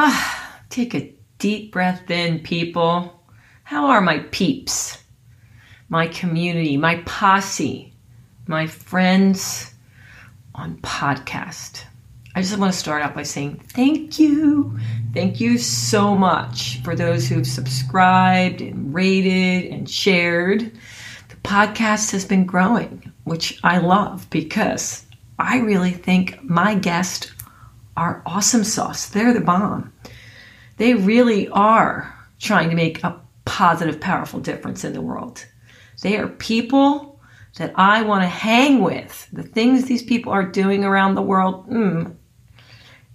Ah, take a deep breath in, people. How are my peeps? My community, my posse, my friends on podcast. I just want to start out by saying thank you. Thank you so much for those who've subscribed and rated and shared. The podcast has been growing, which I love because I really think my guests are awesome sauce. They're the bomb. They really are trying to make a positive, powerful difference in the world. They are people that I want to hang with. The things these people are doing around the world, mm,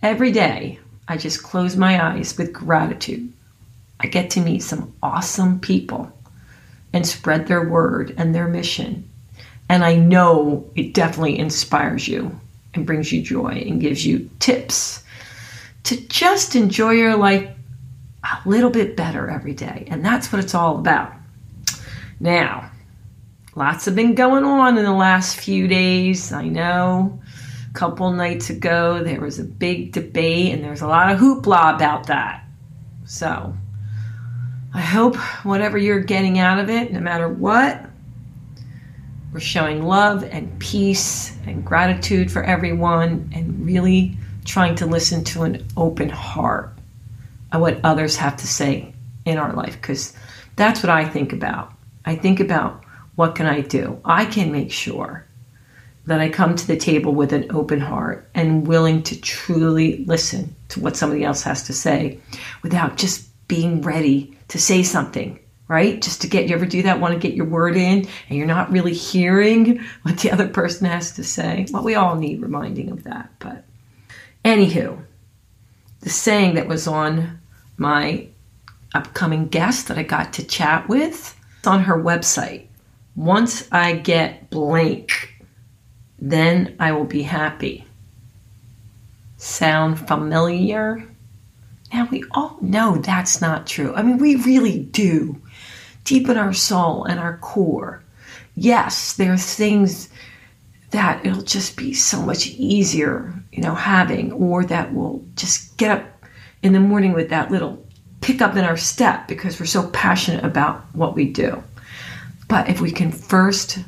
every day, I just close my eyes with gratitude. I get to meet some awesome people and spread their word and their mission. And I know it definitely inspires you and brings you joy and gives you tips to just enjoy your life a little bit better every day. And that's what it's all about. Now, lots have been going on in the last few days. I know a couple nights ago there was a big debate and there's a lot of hoopla about that. So, I hope whatever you're getting out of it, no matter what, we're showing love and peace and gratitude for everyone and really trying to listen to an open heart of what others have to say in our life because that's what I think about. I think about what can I do? I can make sure that I come to the table with an open heart and willing to truly listen to what somebody else has to say without just being ready to say something right? Just to get you ever do that, want to get your word in, and you're not really hearing what the other person has to say. Well, we all need reminding of that. But anywho, the saying that was on my upcoming guest that I got to chat with on her website. Once I get blank, then I will be happy. Sound familiar? Now, we all know that's not true. I mean, we really do deep in our soul and our core. Yes, there are things that it'll just be so much easier, you know, having, or that will just get up in the morning with that little pick up in our step because we're so passionate about what we do. But if we can first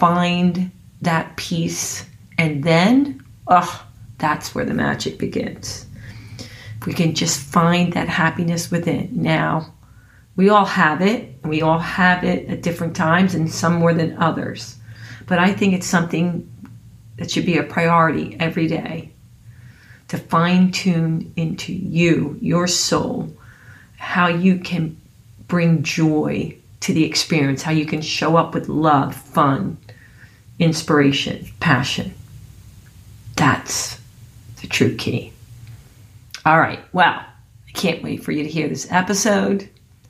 find that peace and then, oh, that's where the magic begins. If we can just find that happiness within. Now, we all have it, we all have it at different times, and some more than others. But I think it's something that should be a priority every day to fine tune into you, your soul, how you can bring joy to the experience, how you can show up with love, fun, inspiration, passion. That's the true key. All right, well, I can't wait for you to hear this episode.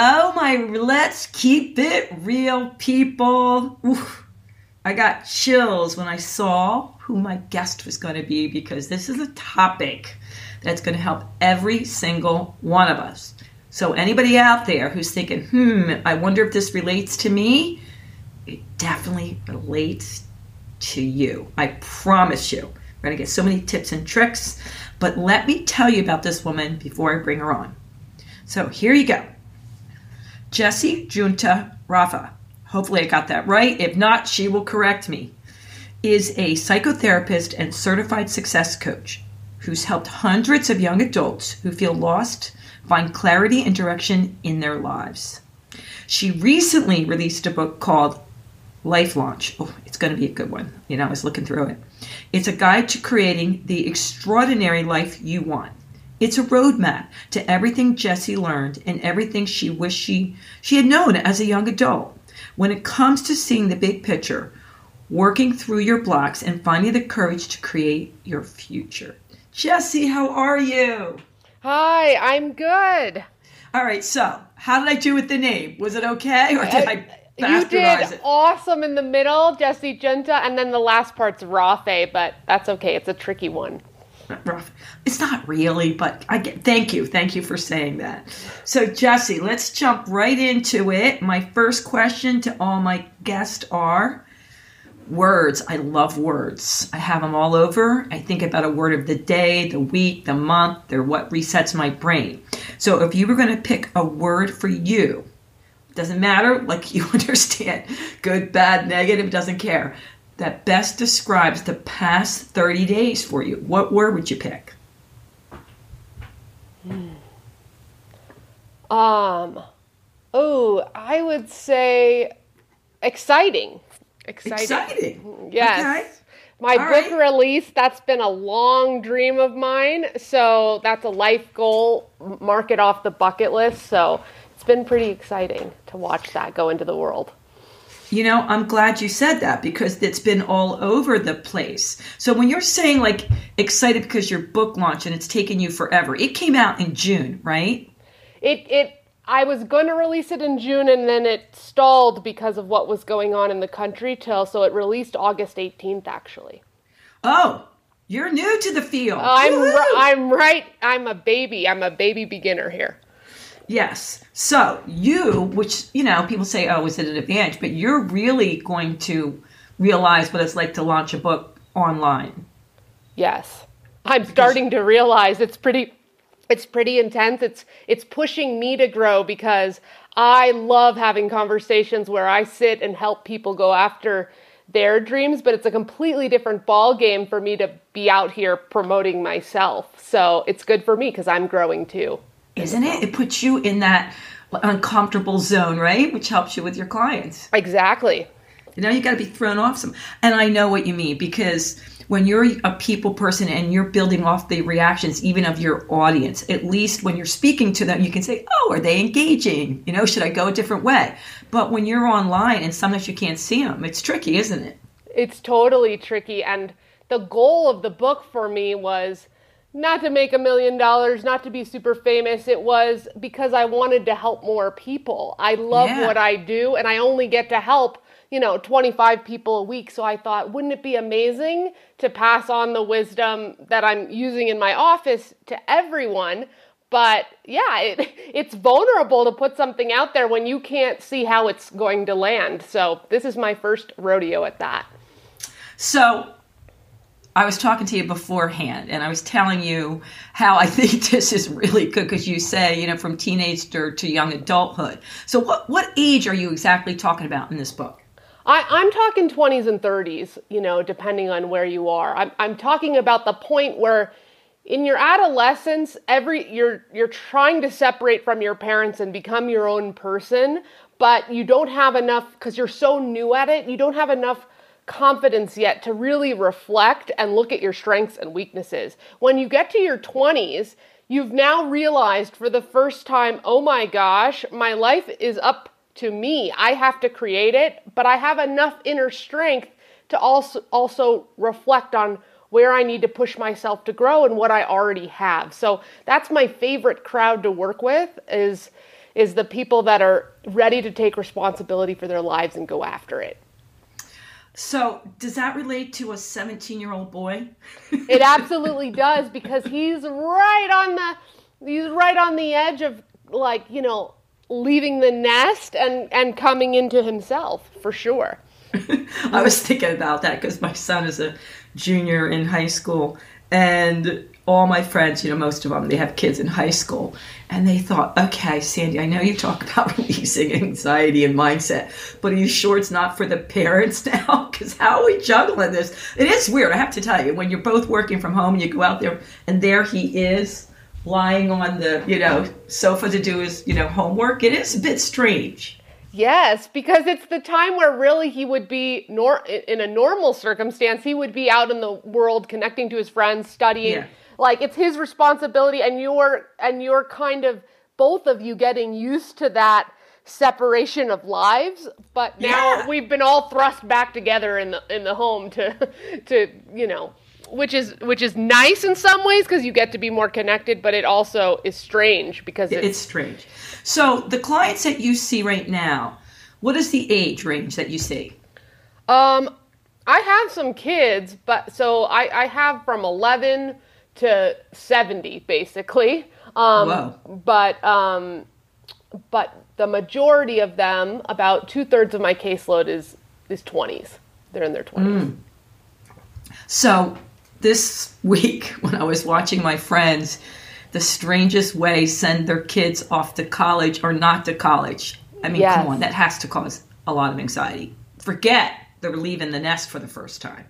Hello, my Let's Keep It Real people. Oof. I got chills when I saw who my guest was going to be because this is a topic that's going to help every single one of us. So, anybody out there who's thinking, hmm, I wonder if this relates to me, it definitely relates to you. I promise you. We're going to get so many tips and tricks. But let me tell you about this woman before I bring her on. So, here you go. Jessie Junta Rafa, hopefully I got that right. If not, she will correct me, is a psychotherapist and certified success coach who's helped hundreds of young adults who feel lost find clarity and direction in their lives. She recently released a book called Life Launch. Oh, it's going to be a good one. You know, I was looking through it. It's a guide to creating the extraordinary life you want. It's a roadmap to everything Jessie learned and everything she wished she, she had known as a young adult. When it comes to seeing the big picture, working through your blocks, and finding the courage to create your future. Jesse, how are you? Hi, I'm good. All right, so how did I do with the name? Was it okay, or did uh, I You did it? awesome in the middle, Jesse Junta, and then the last part's Rafe, but that's okay. It's a tricky one. Rough. It's not really, but I get. Thank you, thank you for saying that. So, Jesse, let's jump right into it. My first question to all my guests are words. I love words. I have them all over. I think about a word of the day, the week, the month. They're what resets my brain. So, if you were going to pick a word for you, doesn't matter. Like you understand, good, bad, negative, doesn't care. That best describes the past 30 days for you. What word would you pick? Um, oh, I would say exciting. Exciting. Exciting. Yes. Okay. My All book right. release, that's been a long dream of mine. So that's a life goal, mark it off the bucket list. So it's been pretty exciting to watch that go into the world. You know, I'm glad you said that because it's been all over the place. So when you're saying like excited because your book launch and it's taken you forever, it came out in June, right? It it I was going to release it in June and then it stalled because of what was going on in the country till so it released August 18th actually. Oh, you're new to the field. I'm ri- I'm right. I'm a baby. I'm a baby beginner here. Yes. So you, which you know, people say, "Oh, is it an advantage?" But you're really going to realize what it's like to launch a book online. Yes. I'm starting to realize it's pretty it's pretty intense. It's it's pushing me to grow because I love having conversations where I sit and help people go after their dreams, but it's a completely different ball game for me to be out here promoting myself. So it's good for me because I'm growing too. Isn't it? It puts you in that uncomfortable zone, right? Which helps you with your clients. Exactly. You know, you got to be thrown off some. And I know what you mean because when you're a people person and you're building off the reactions even of your audience, at least when you're speaking to them, you can say, "Oh, are they engaging? You know, should I go a different way?" But when you're online and sometimes you can't see them, it's tricky, isn't it? It's totally tricky. And the goal of the book for me was not to make a million dollars, not to be super famous. It was because I wanted to help more people. I love Yeah. what I do, and I only get to help, you know, 25 people a week. So I thought, wouldn't it be amazing to pass on the wisdom that I'm using in my office to everyone? But yeah, it, it's vulnerable to put something out there when you can't see how it's going to land. So this is my first rodeo at that. So I was talking to you beforehand, and I was telling you how I think this is really good because you say, you know, from teenager to young adulthood. So, what what age are you exactly talking about in this book? I, I'm talking 20s and 30s, you know, depending on where you are. I'm, I'm talking about the point where in your adolescence, every you're you're trying to separate from your parents and become your own person, but you don't have enough because you're so new at it. You don't have enough confidence yet to really reflect and look at your strengths and weaknesses. When you get to your 20s, you've now realized for the first time, oh my gosh, my life is up to me. I have to create it, but I have enough inner strength to also also reflect on where I need to push myself to grow and what I already have. So that's my favorite crowd to work with is is the people that are ready to take responsibility for their lives and go after it. So, does that relate to a 17 year old boy? It absolutely does because he's right on the he's right on the edge of like, you know, leaving the nest and and coming into himself for sure. I was thinking about that because my son is a junior in high school, and all my friends, you know, most of them, they have kids in high school, and they thought, okay, Sandy, I know you talk about releasing anxiety and mindset, but are you sure it's not for the parents now? Because how are we juggling this? It is weird, I have to tell you, when you're both working from home, and you go out there, and there he is lying on the, you know, sofa to do his, you know, homework. It is a bit strange. Yes, because it's the time where really he would be nor in a normal circumstance he would be out in the world connecting to his friends, studying. Yeah. Like it's his responsibility and you're and you're kind of both of you getting used to that separation of lives, but now Yeah. we've been all thrust back together in the in the home to to, you know, which is which is nice in some ways because you get to be more connected, but it also is strange because it's, It's strange. So the clients that you see right now, what is the age range that you see? Um, I have some kids, but so I, I have from 11 to 70 basically. Um, Whoa. But um, but the majority of them, about two thirds of my caseload is is 20s. They're in their 20s. So this week, when I was watching my friends, the strangest way send their kids off to college or not to college. I mean, Yes. come on, that has to cause a lot of anxiety. Forget they're leaving the nest for the first time.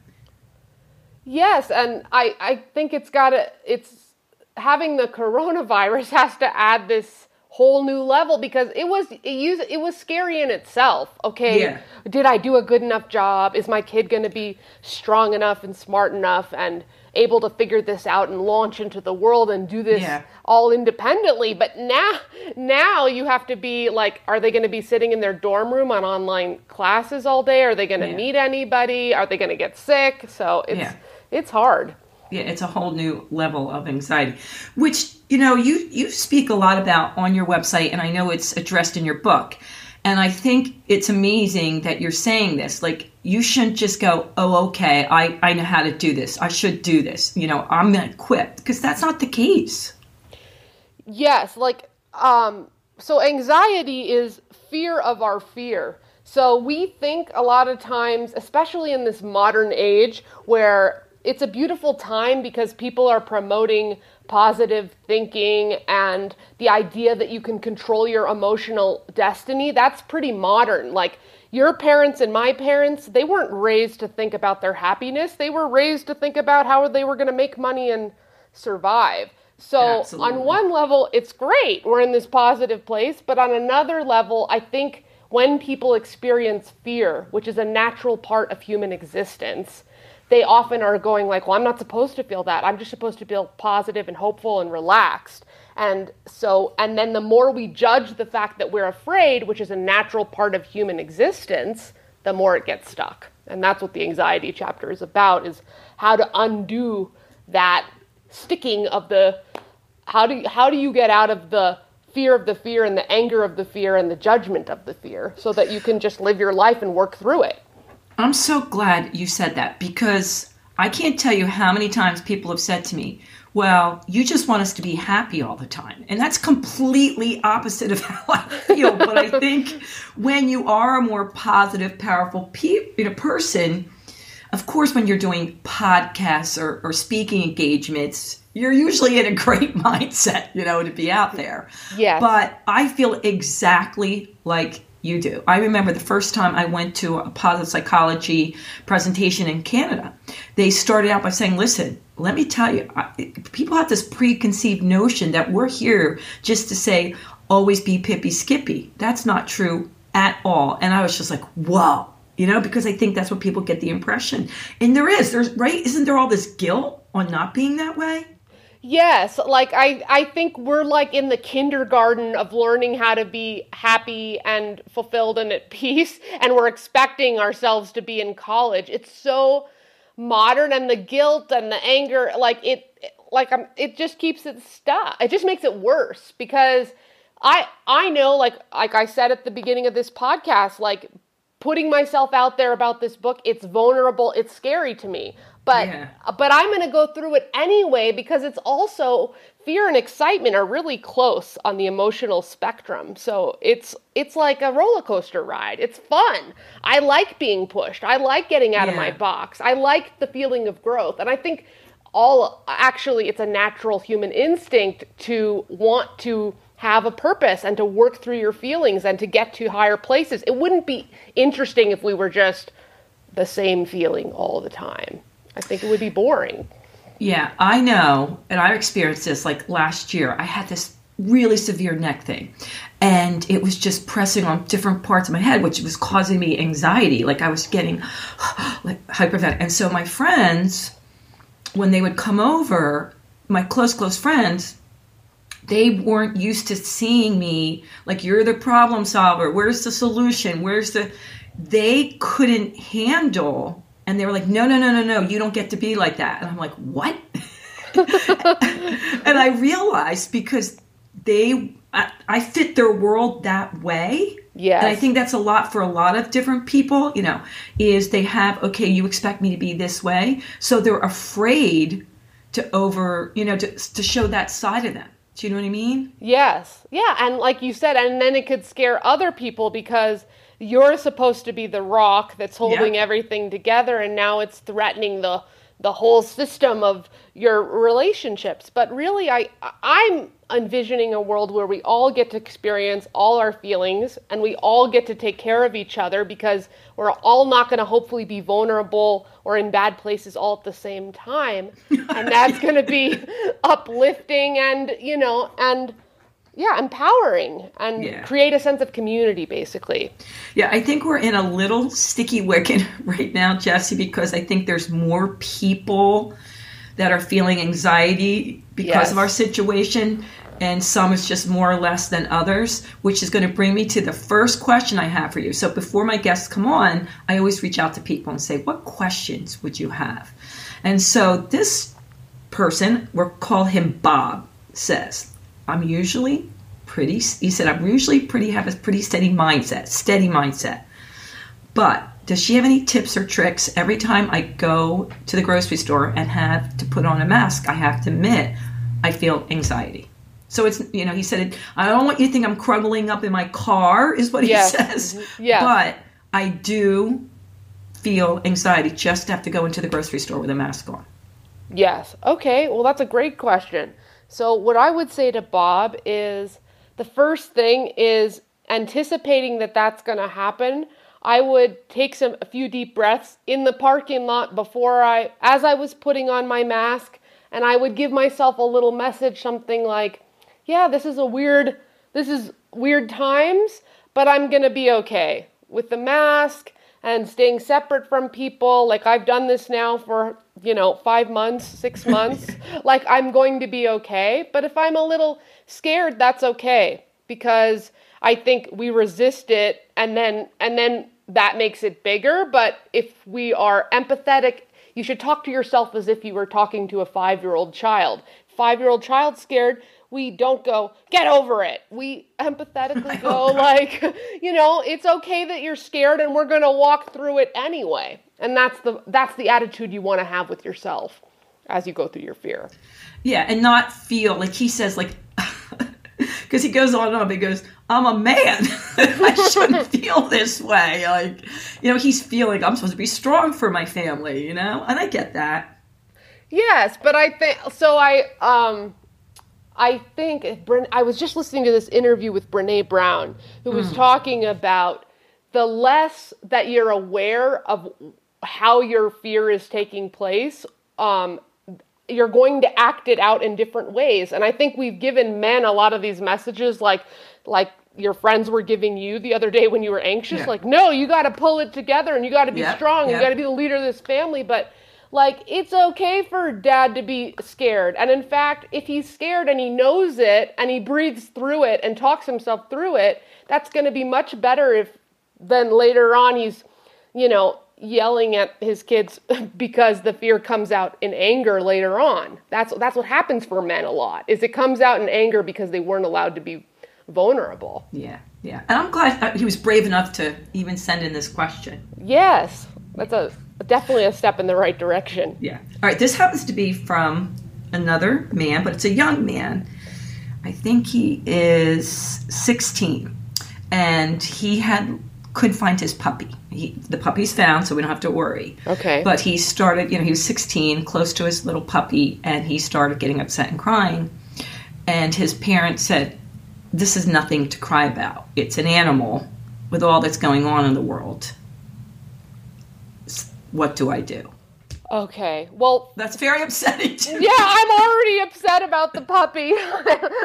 Yes, and I, I think it's got to, it's having the coronavirus has to add this whole new level because it was it, used, it was scary in itself. Okay, Yeah. did I do a good enough job? Is my kid going to be strong enough and smart enough and able to figure this out and launch into the world and do this Yeah. all independently? But now now you have to be like, are they going to be sitting in their dorm room on online classes all day? Are they going to Yeah. meet anybody? Are they going to get sick? So it's. It's hard. Yeah, it's a whole new level of anxiety, which you know you you speak a lot about on your website, and I know it's addressed in your book. And I think it's amazing that you're saying this. Like you shouldn't just go, "Oh, okay, I I know how to do this. I should do this." You know, I'm going to quit because that's not the case. Yes, like um so anxiety is fear of our fear. So we think a lot of times, especially in this modern age where it's a beautiful time because people are promoting positive thinking and the idea that you can control your emotional destiny. That's pretty modern. Like your parents and my parents, they weren't raised to think about their happiness. They were raised to think about how they were going to make money and survive. So Absolutely. on one level, it's great. We're in this positive place. But on another level, I think when people experience fear, which is a natural part of human existence, they often are going like, "Well, I'm not supposed to feel that. I'm just supposed to feel positive and hopeful and relaxed." And so, and then the more we judge the fact that we're afraid, which is a natural part of human existence, the more it gets stuck. And that's what the anxiety chapter is about: is how to undo that sticking of the how do you, how do you get out of the fear of the fear and the anger of the fear and the judgment of the fear so that you can just live your life and work through it I'm so glad you said that because I can't tell you how many times people have said to me, Well, you just want us to be happy all the time. And that's completely opposite of how I feel. but I think when you are a more positive, powerful pe- you know, person, of course, when you're doing podcasts or, or speaking engagements, you're usually in a great mindset, you know, to be out there. Yes. But I feel exactly like you do. I remember the first time I went to a positive psychology presentation in Canada. They started out by saying, listen, let me tell you, people have this preconceived notion that we're here just to say, always be pippy skippy. That's not true at all. And I was just like, whoa. You know, because I think that's what people get the impression. And there is, there's right, isn't there all this guilt on not being that way? Yes like i i think we're like in the kindergarten of learning how to be happy and fulfilled and at peace and we're expecting ourselves to be in college. It's so modern and the guilt and the anger like it like I'm, it just keeps it stuck. It just makes it worse because i i know like like i said at the beginning of this podcast like putting myself out there about this book it's vulnerable it's scary to me but Yeah. but i'm going to go through it anyway because it's also fear and excitement are really close on the emotional spectrum. So it's it's like a roller coaster ride. It's fun. I like being pushed. I like getting out of my box. I like the feeling of growth. And i think all actually it's a natural human instinct to want to have a purpose and to work through your feelings and to get to higher places. It wouldn't be interesting if we were just the same feeling all the time. I think it would be boring. Yeah, I know, and I experienced this like last year. I had this really severe neck thing, and it was just pressing on different parts of my head, which was causing me anxiety. Like I was getting like hyperventilating. And so my friends, when they would come over, my close close friends, they weren't used to seeing me like you're the problem solver. Where's the solution? Where's the they couldn't handle And they were like, no, no, no, no, no, you don't get to be like that. And I'm like, what? and I realized because they, I, I fit their world that way. Yeah. And I think that's a lot for a lot of different people, you know, is they have, okay, you expect me to be this way. So they're afraid to over, you know, to, to show that side of them. Do you know what I mean? Yes. Yeah. And like you said, and then it could scare other people because you're supposed to be the rock that's holding Yeah. everything together, and now it's threatening the the whole system of your relationships. But really, I I'm envisioning a world where we all get to experience all our feelings and we all get to take care of each other because we're all not going to hopefully be vulnerable or in bad places all at the same time and that's going to be uplifting and you know and yeah empowering and Yeah. create a sense of community basically Yeah, I think we're in a little sticky wicket right now, Jesse, because I think there's more people that are feeling anxiety because Yes. of our situation, and some is just more or less than others, which is going to bring me to the first question I have for you. So before my guests come on, I always reach out to people and say, What questions would you have? And so this person, we'll call him Bob, says, I'm usually pretty, he said, I'm usually pretty, have a pretty steady mindset, steady mindset. But does she have any tips or tricks every time I go to the grocery store and have to put on a mask? I have to admit, I feel anxiety. So it's, you know, he said, I don't want you to think I'm crumbling up in my car, is what he Yes. says. Mhm. Yes. But I do feel anxiety just to have to go into the grocery store with a mask on. Yes. Okay. Well, that's a great question. So, what I would say to Bob is the first thing is anticipating that that's going to happen. I would take some a few deep breaths in the parking lot before I as I was putting on my mask and I would give myself a little message something like, "Yeah, this is a weird this is weird times, but I'm going to be okay with the mask and staying separate from people. Like I've done this now for, you know, five months, six months. like I'm going to be okay. But if I'm a little scared, that's okay because I think we resist it and then and then that makes it bigger. But if we are empathetic, you should talk to yourself as if you were talking to a five year old child. Five year old child scared, we don't go, get over it. We empathetically go, like, you know, it's okay that you're scared and we're gonna walk through it anyway. And that's the that's the attitude you want to have with yourself as you go through your fear. Yeah, and not feel like he says, like, because he goes on and on. He goes, "I'm a man. I shouldn't feel this way." Like, you know, he's feeling I'm supposed to be strong for my family. You know, and I get that. Yes, but I think so. I um, I think I was just listening to this interview with Brene Brown, who was talking about the less that you're aware of how your fear is taking place, um, you're going to act it out in different ways. And I think we've given men a lot of these messages, like like your friends were giving you the other day when you were anxious, Yeah. like no, you got to pull it together and you got to be Yep, strong, yep. you got to be the leader of this family, but. Like, it's okay for dad to be scared. And in fact, if he's scared and he knows it and he breathes through it and talks himself through it, that's going to be much better if then later on he's, you know, yelling at his kids because the fear comes out in anger later on. That's that's what happens for men a lot. Is it comes out in anger because they weren't allowed to be vulnerable. Yeah, yeah. And I'm glad uh, he was brave enough to even send in this question. Yes. That's a definitely a step in the right direction. Yeah. All right. This happens to be from another man, but it's a young man. I think he is 16, and he had could find his puppy. He, the puppy's found, so we don't have to worry. Okay. But he started, you know, he was 16, close to his little puppy, and he started getting upset and crying. And his parents said, "This is nothing to cry about. It's an animal with all that's going on in the world. What do I do?" Okay. Well, That's very upsetting. To yeah, I'm already upset about the puppy.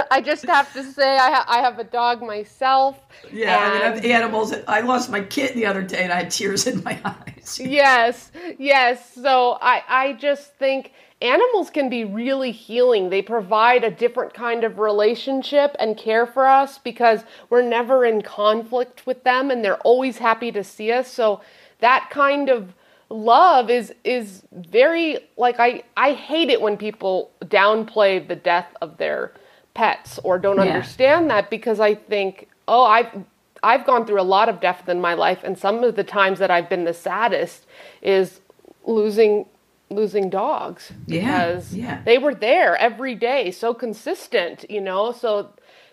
I just have to say, I, ha- I have a dog myself. Yeah, I mean, I have animals. I lost my kitten the other day, and I had tears in my eyes. yes, yes. So I, I just think animals can be really healing. They provide a different kind of relationship and care for us because we're never in conflict with them and they're always happy to see us. So that kind of love is is very like I I hate it when people downplay the death of their pets or don't Yeah. understand that because I think oh I've I've gone through a lot of death in my life and some of the times that I've been the saddest is losing losing dogs Yeah, because yeah. they were there every day so consistent you know so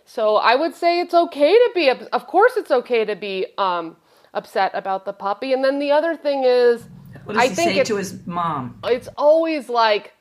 so I would say it's okay to be of course it's okay to be um upset about the puppy and then the other thing is What does I he think say to his mom? it's always like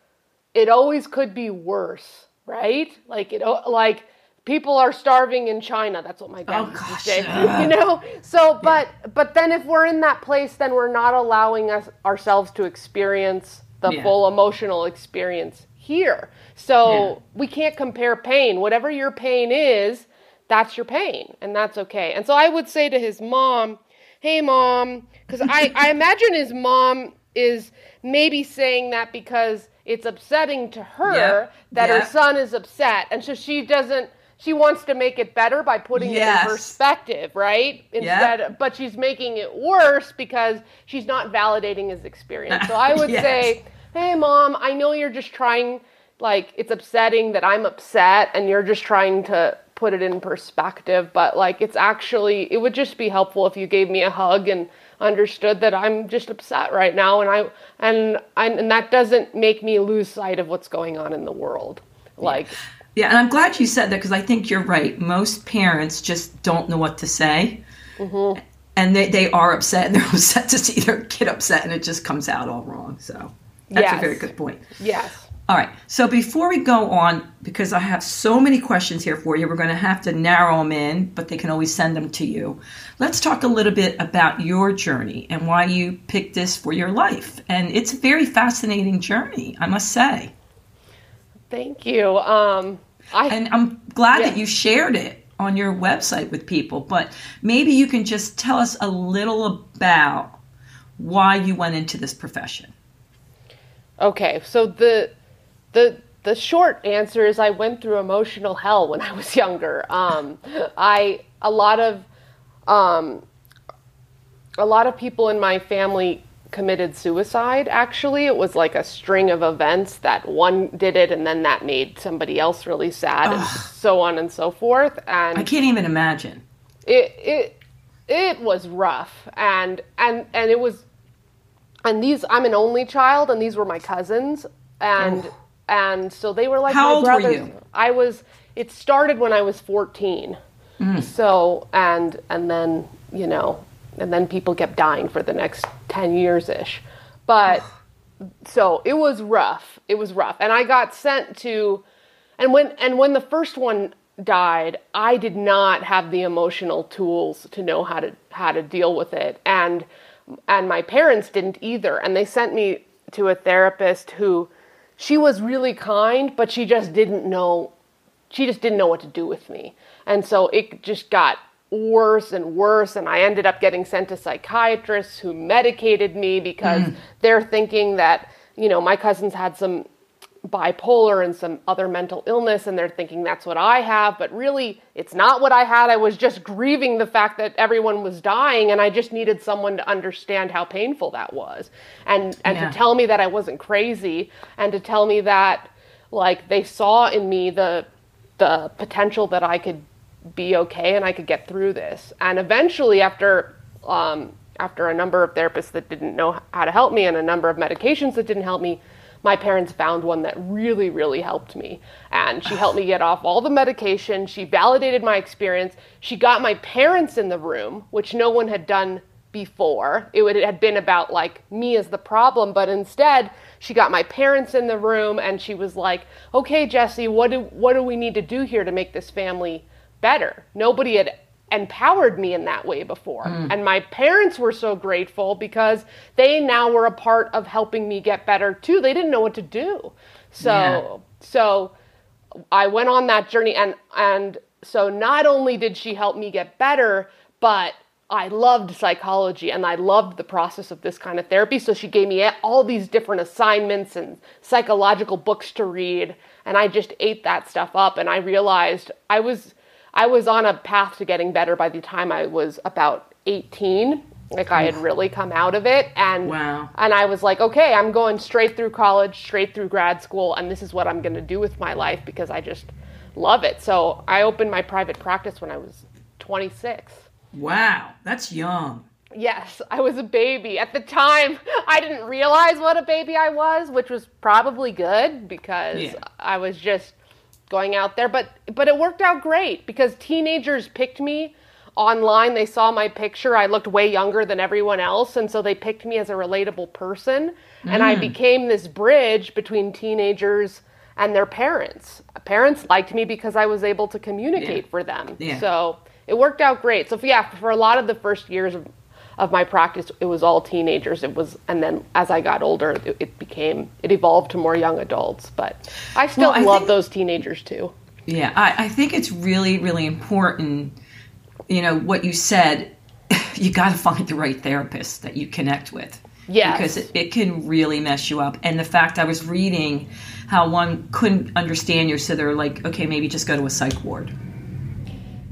it always could be worse, right? Like it like people are starving in China. That's what my dad Oh, used to gosh. say. You know? So but but then if we're in that place then we're not allowing us ourselves to experience the Yeah. full emotional experience here. So Yeah. we can't compare pain. Whatever your pain is, that's your pain and that's okay. And so I would say to his mom, "Hey mom," cuz I I imagine his mom is maybe saying that because it's upsetting to her Yep. that her son is upset and so she doesn't she wants to make it better by putting it in perspective, right? Instead but she's making it worse because she's not validating his experience. So I would Yes. say, "Hey mom, I know you're just trying like it's upsetting that I'm upset and you're just trying to put it in perspective, but like it's actually it would just be helpful if you gave me a hug and understood that I'm just upset right now and I and and, and that doesn't make me lose sight of what's going on in the world. Like Yeah, and I'm glad you said that because I think you're right. Most parents just don't know what to say. Mm-hmm. And they, they are upset and they're upset to see their kid upset and it just comes out all wrong. So that's Yes. a very good point. yes. All right. So before we go on, because I have so many questions here for you, we're going to have to narrow them in, but they can always send them to you. Let's talk a little bit about your journey and why you picked this for your life. And it's a very fascinating journey, I must say. Thank you. Um I And I'm glad Yeah. that you shared it on your website with people, but maybe you can just tell us a little about why you went into this profession. Okay, so the the the short answer is I went through emotional hell when I was younger. Um, I a lot of um, a lot of people in my family committed suicide. Actually, it was like a string of events that one did it, and then that made somebody else really sad, and so on and so forth. And I can't even imagine. it it it was rough and and and it was and these I'm an only child and these were my cousins and and so they were like How my old were you? I was it started when I was 14. Mm. So and and then, you know, and then people kept dying for the next 10 years ish. But so it was rough. It was rough. And I got sent to and when and when the first one died, I did not have the emotional tools to know how to how to deal with it. And and my parents didn't either. And they sent me to a therapist who she was really kind, but she just didn't know she just didn't know what to do with me. And so it just got worse and worse and I ended up getting sent to psychiatrists who medicated me because mm. they're thinking that, you know, my cousins had some bipolar and some other mental illness and they're thinking that's what I have, but really it's not what I had. I was just grieving the fact that everyone was dying and I just needed someone to understand how painful that was. And and Yeah. to tell me that I wasn't crazy and to tell me that like they saw in me the the potential that I could be okay and I could get through this. And eventually, after um, after a number of therapists that didn't know how to help me and a number of medications that didn't help me, my parents found one that really, really helped me. And she helped me get off all the medication. She validated my experience. She got my parents in the room, which no one had done before. It, would, it had been about like me as the problem, but instead she got my parents in the room and she was like, "Okay, Jesse, what do what do we need to do here to make this family better?" Nobody had empowered me in that way before. Mm. And my parents were so grateful because they now were a part of helping me get better too. They didn't know what to do. So Yeah. so I went on that journey and and so not only did she help me get better, but I loved psychology and I loved the process of this kind of therapy. So she gave me all these different assignments and psychological books to read and I just ate that stuff up and I realized I was I was on a path to getting better by the time I was about 18 Like I had really come out of it and Wow. and I was like, okay, I'm going straight through college, straight through grad school, and this is what I'm going to do with my life because I just love it. So I opened my private practice when I was 26. Wow, that's young. Yes, I was a baby. At the time, I didn't realize what a baby I was, which was probably good because Yeah. I was just going out there, but but it worked out great because teenagers picked me online. They saw my picture. I looked way younger than everyone else, and so they picked me as a relatable person, and Mm. I became this bridge between teenagers and their parents. Parents liked me because I was able to communicate Yeah. for them. Yeah. So it worked out great. So yeah, for a lot of the first years of, of my practice, it was all teenagers. It was, and then as I got older, it, it became, it evolved to more young adults. But I still Well, I love think- those teenagers too. Yeah, I, I think it's really, really important. You know what you said. You got to find the right therapist that you connect with. Yeah. because it, it can really mess you up. And the fact I was reading how one couldn't understand you, so they're like, okay, maybe just go to a psych ward.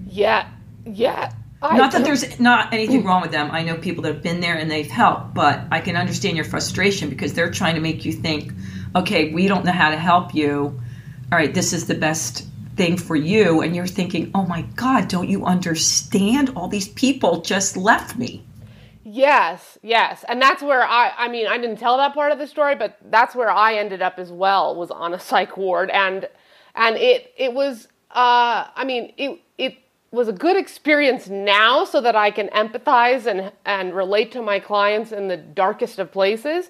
Yeah, yeah. I Not that there's not anything wrong with them. I know people that have been there and they've helped, but I can understand your frustration because they're trying to make you think, okay, we don't know how to help you. All right, this is the best thing for you. And you're thinking, oh my God, don't you understand? All these people just left me. Yes, yes. And that's where I I mean, I didn't tell that part of the story, but that's where I ended up as well was on a psych ward and and it it was uh I mean, it it was a good experience now so that I can empathize and and relate to my clients in the darkest of places.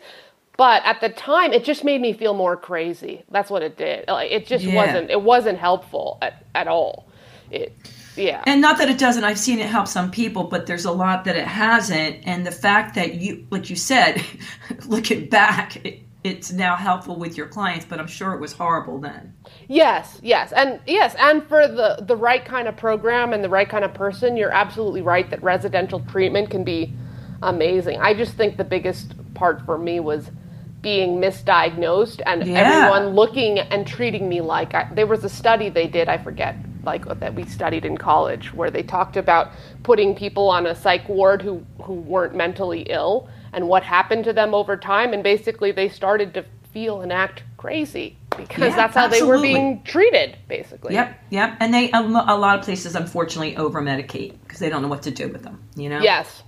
But at the time, it just made me feel more crazy. That's what it did. Like it just Yeah. wasn't. It wasn't helpful at, at all. It, yeah. And not that it doesn't, I've seen it help some people, but there's a lot that it hasn't. And the fact that you, like you said, looking back, it, it's now helpful with your clients, but I'm sure it was horrible then. Yes, yes, and yes, and for the the right kind of program and the right kind of person, you're absolutely right that residential treatment can be amazing. I just think the biggest part for me was being misdiagnosed and Yeah. everyone looking and treating me like I, there was a study they did. I forget like that we studied in college where they talked about putting people on a psych ward who who weren't mentally ill and what happened to them over time and basically they started to feel and act crazy because Yeah, that's how they were being treated basically Yep, yep. And they, a, a lot of places, unfortunately, over medicate because they don't know what to do with them, you know? yes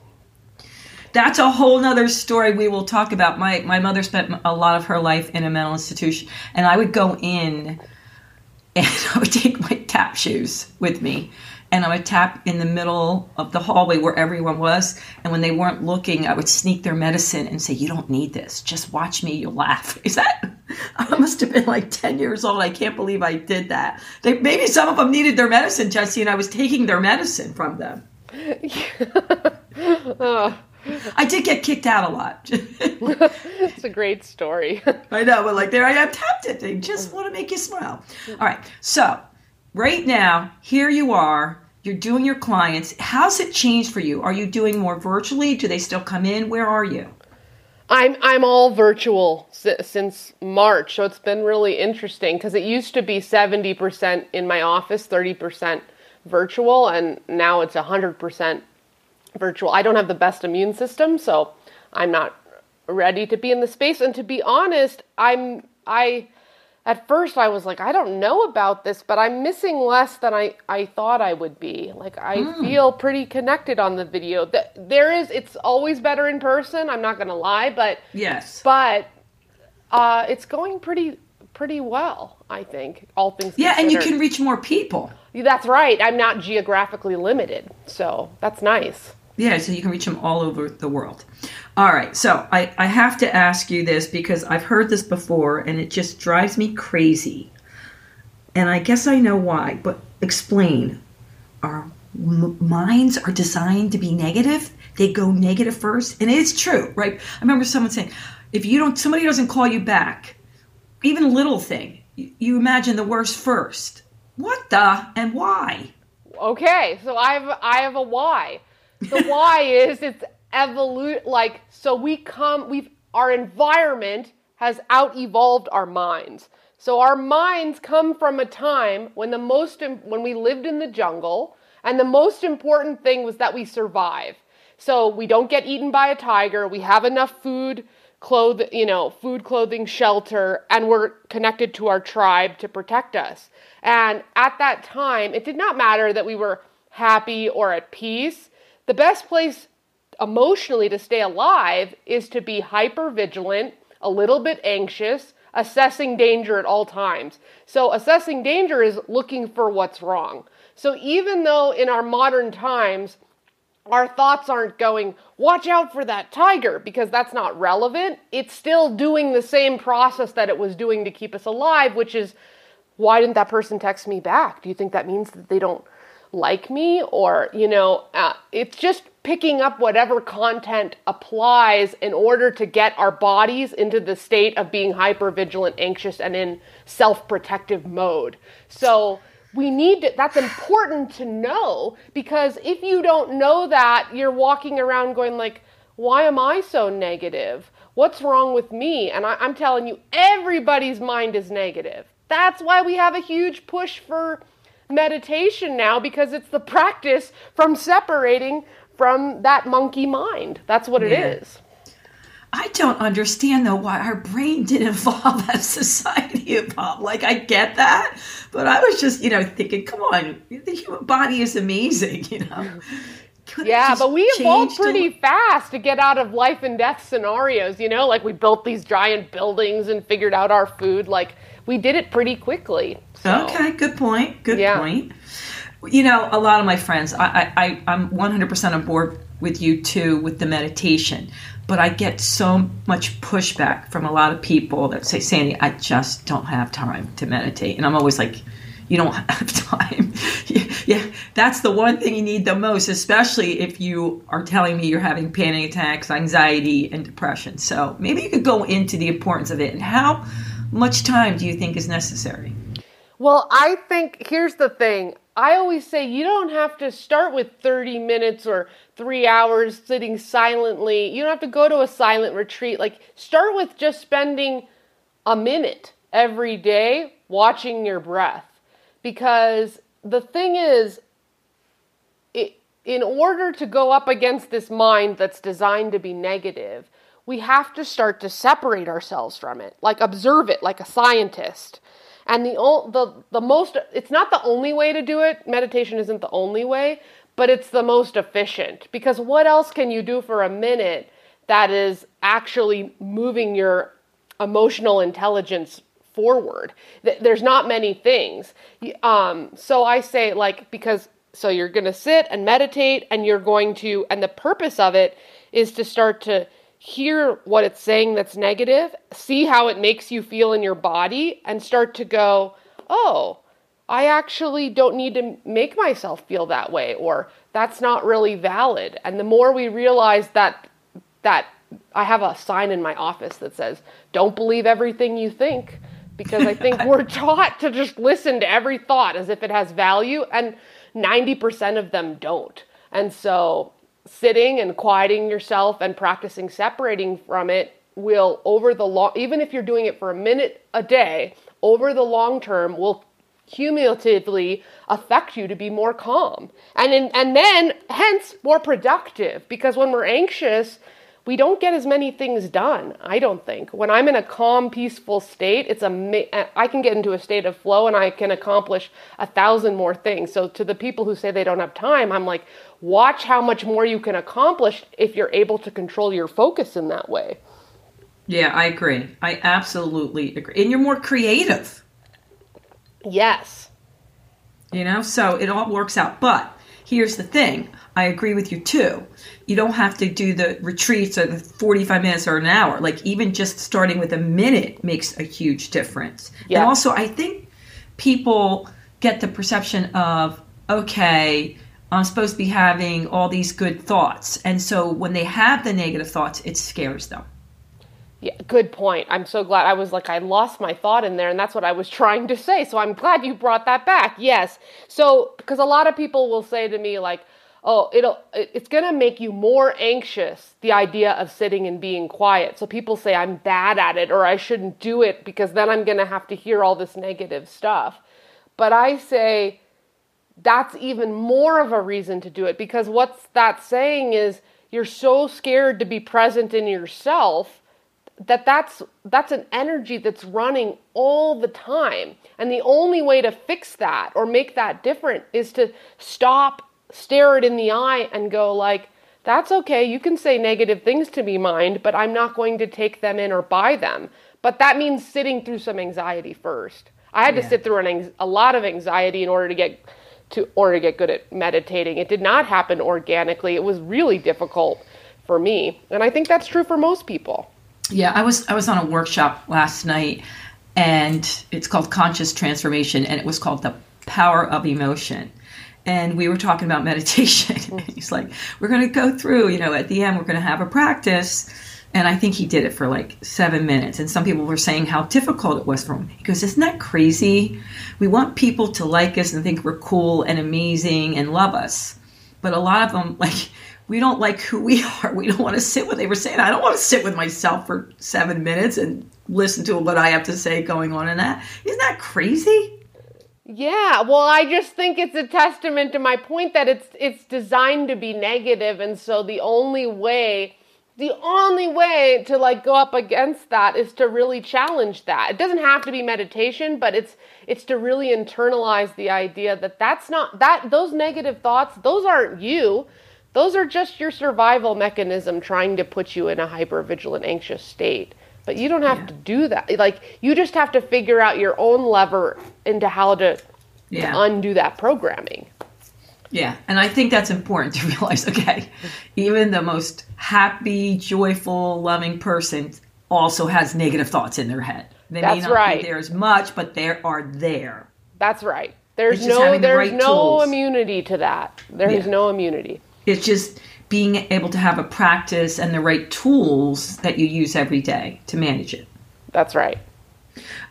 That's a whole nother story we will talk about. My, my mother spent a lot of her life in a mental institution, and I would go in and I would take my tap shoes with me. And I would tap in the middle of the hallway where everyone was. And when they weren't looking, I would sneak their medicine and say, You don't need this. Just watch me. You'll laugh. Is that? I must have been like 10 years old. I can't believe I did that. They, maybe some of them needed their medicine, Jesse, and I was taking their medicine from them. Oh. I did get kicked out a lot. it's a great story I know, but like there I am it. They just want to make you smile. All right. So right now, here you are. You're doing your clients. How's it changed for you? Are you doing more virtually? Do they still come in? Where are you? i'm i'm all virtual si- since march so it's been really interesting because it used to be 70% in my office 30% virtual and now it's 100% virtual i don't have the best immune system so i'm not ready to be in the space and to be honest i'm i at first I was like, I don't know about this, but I'm missing less than I, I thought I would be. Like I feel pretty connected on the video. Th- There is it's always better in person, I'm not gonna lie, but Yes. but uh, it's going pretty pretty well, I think, all things Yeah, and you can reach more people. That's right. I'm not geographically limited. So that's nice. Yeah, so you can reach them all over the world. All right, so I, I have to ask you this because I've heard this before and it just drives me crazy. And I guess I know why, but explain. Our m- minds are designed to be negative. They go negative first, and it's true, right? I remember someone saying, if you don't, somebody doesn't call you back, even a little thing, you, you imagine the worst first. What the and why? Okay, so I have I have a why. The why is it's evolute like so we come we've our environment has out evolved our minds. So our minds come from a time when the most when we lived in the jungle and the most important thing was that we survive. So we don't get eaten by a tiger. We have enough food, cloth, you know, food, clothing, shelter, and we're connected to our tribe to protect us. And at that time, it did not matter that we were happy or at peace. The best place emotionally to stay alive is to be hyper vigilant, a little bit anxious, assessing danger at all times. So, assessing danger is looking for what's wrong. So, even though in our modern times, our thoughts aren't going, watch out for that tiger, because that's not relevant. It's still doing the same process that it was doing to keep us alive, which is, why didn't that person text me back? Do you think that means that they don't like me? Or, you know, uh, it's just picking up whatever content applies in order to get our bodies into the state of being hyper vigilant, anxious, and in self protective mode. So, we need to, that's important to know because if you don't know that, you're walking around going like, why am I so negative? What's wrong with me? And I, I'm telling you, everybody's mind is negative. That's why we have a huge push for meditation now because it's the practice from separating from that monkey mind. That's what it Yeah. is. I don't understand though why our brain didn't evolve as society evolved. Like I get that, but I was just, you know, thinking, come on, the human body is amazing, you know. Couldn't Yeah, but we evolved changed a pretty fast to get out of life and death scenarios, you know? Like we built these giant buildings and figured out our food. Like we did it pretty quickly. So. Okay, good point. Good Yeah. point. You know, a lot of my friends, I, I, I, I'm 100% on board with you too with the meditation, but I get so much pushback from a lot of people that say, Sandy, I just don't have time to meditate. And I'm always like, you don't have time. yeah, that's the one thing you need the most, especially if you are telling me you're having panic attacks, anxiety, and depression. So maybe you could go into the importance of it and how much time do you think is necessary? Well, I think here's the thing. I always say you don't have to start with 30 minutes or three hours sitting silently. You don't have to go to a silent retreat. Like, start with just spending a minute every day watching your breath. Because the thing is, it, in order to go up against this mind that's designed to be negative, we have to start to separate ourselves from it, like observe it like a scientist. And the the the most it's not the only way to do it. Meditation isn't the only way, but it's the most efficient because what else can you do for a minute that is actually moving your emotional intelligence forward? Th- There's not many things. Um, so I say like because so you're going to sit and meditate and you're going to and the purpose of it is to start to hear what it's saying that's negative, see how it makes you feel in your body and start to go, "Oh, I actually don't need to make myself feel that way or that's not really valid." And the more we realize that that I have a sign in my office that says, "Don't believe everything you think." Because I think we're taught to just listen to every thought as if it has value, and 90% of them don't. And so, sitting and quieting yourself and practicing separating from it will, over the long, even if you're doing it for a minute a day, over the long term, will cumulatively affect you to be more calm. And in, and then hence more productive. Because when we're anxious we don't get as many things done i don't think when i'm in a calm peaceful state it's a i can get into a state of flow and i can accomplish a thousand more things so to the people who say they don't have time i'm like watch how much more you can accomplish if you're able to control your focus in that way Yeah, I agree. I absolutely agree. And you're more creative, yes you know? So it all works out. But here's the thing I agree with you too. You don't have to do the retreats or the 45 minutes or an hour. Like, even just starting with a minute makes a huge difference. Yeah. And also, I think people get the perception of, okay, I'm supposed to be having all these good thoughts. And so when they have the negative thoughts, it scares them. Yeah, good point. I'm so glad. I was like, I lost my thought in there, and that's what I was trying to say. So I'm glad you brought that back. Yes. So, because a lot of people will say to me, like, oh, it'll, it's going to make you more anxious, the idea of sitting and being quiet. So people say I'm bad at it or I shouldn't do it because then I'm going to have to hear all this negative stuff. But I say, that's even more of a reason to do it because what's that saying is you're so scared to be present in yourself that that's that's an energy that's running all the time. And the only way to fix that or make that different is to stop stare it in the eye and go like that's okay you can say negative things to me mind but i'm not going to take them in or buy them. But that means sitting through some anxiety first. I had Yeah. to sit through an, a lot of anxiety in order to get to order to get good at meditating. It did not happen organically. It was really difficult for me. And i think that's true for most people Yeah, I was I was on a workshop last night, and it's called Conscious Transformation, and it was called the Power of Emotion. And we were talking about meditation. He's like, "We're going to go through, you know, at the end, we're going to have a practice." And I think he did it for like seven minutes. And some people were saying how difficult it was for him. He goes, Isn't that crazy? We want people to like us and think we're cool and amazing and love us. But a lot of them, like, we don't like who we are. We don't want to sit with. They were saying, I don't want to sit with myself for seven minutes and listen to what I have to say going on in that. Isn't that crazy? Yeah, well, I just think it's a testament to my point that it's it's designed to be negative, and so the only way, the only way to like go up against that is to really challenge that. It doesn't have to be meditation, but it's it's to really internalize the idea that that's not that those negative thoughts, those aren't you. Those are just your survival mechanism trying to put you in a hypervigilant, anxious state. But you don't have to do that. Like you just have to figure out your own lever into how to, Yeah. to undo that programming. Yeah, and I think that's important to realize. Okay, even the most happy, joyful, loving person also has negative thoughts in their head. They may That's not right. be there as much, but they are there. That's right. There's no the there's right no tools. immunity to that. There is Yeah. no immunity. It's just being able to have a practice and the right tools that you use every day to manage it. That's right.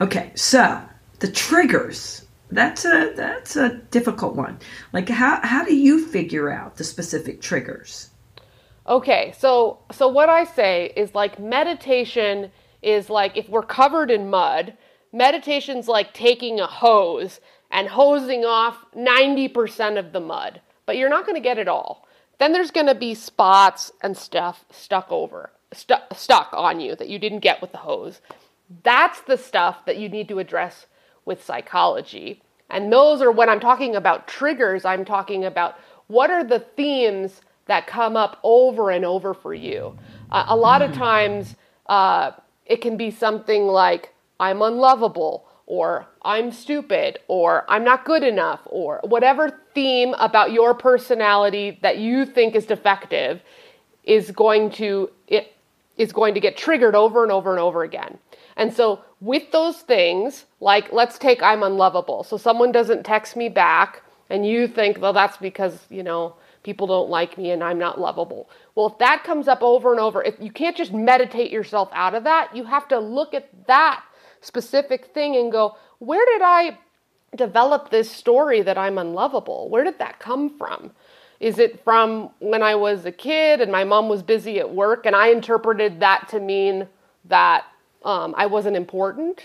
Okay, so the triggers. That's a that's a difficult one. Like how how do you figure out the specific triggers? Okay, so so what I say is like meditation is like if we're covered in mud, meditation's like taking a hose and hosing off 90% of the mud, but you're not going to get it all. Then there's going to be spots and stuff stuck over, stu- stuck on you that you didn't get with the hose. That's the stuff that you need to address with psychology. And those are when I'm talking about triggers, I'm talking about what are the themes that come up over and over for you. Uh, a lot of times, uh, it can be something like, I'm unlovable, or I'm stupid, or I'm not good enough, or whatever theme about your personality that you think is defective is going to it is going to get triggered over and over and over again. And so with those things, like let's take I'm unlovable. So someone doesn't text me back and you think, well that's because, you know, people don't like me and I'm not lovable. Well, if that comes up over and over, if you can't just meditate yourself out of that, you have to look at that specific thing and go, where did I develop this story that I'm unlovable? Where did that come from? Is it from when I was a kid and my mom was busy at work and I interpreted that to mean that um, I wasn't important?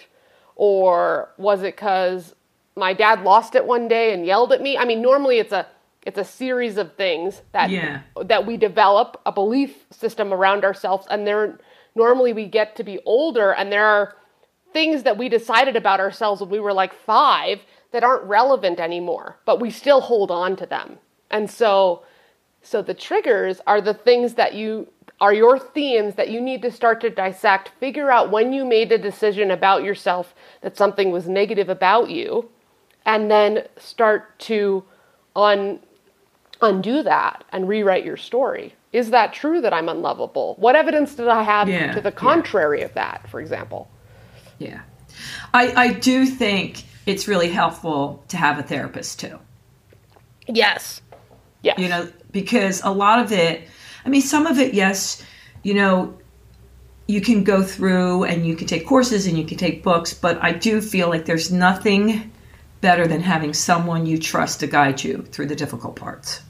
Or was it because my dad lost it one day and yelled at me? I mean, normally it's a it's a series of things that Yeah. that we develop a belief system around ourselves and there normally we get to be older and there are things that we decided about ourselves when we were like 5 that aren't relevant anymore but we still hold on to them and so so the triggers are the things that you are your themes that you need to start to dissect figure out when you made a decision about yourself that something was negative about you and then start to un undo that and rewrite your story. Is that true that I'm unlovable? What evidence did I have Yeah, to the yeah. contrary of that, for example? Yeah. I, I do think it's really helpful to have a therapist too. Yes. Yes. You know, because a lot of it, I mean, some of it, yes, you know, you can go through and you can take courses and you can take books, but I do feel like there's nothing better than having someone you trust to guide you through the difficult parts.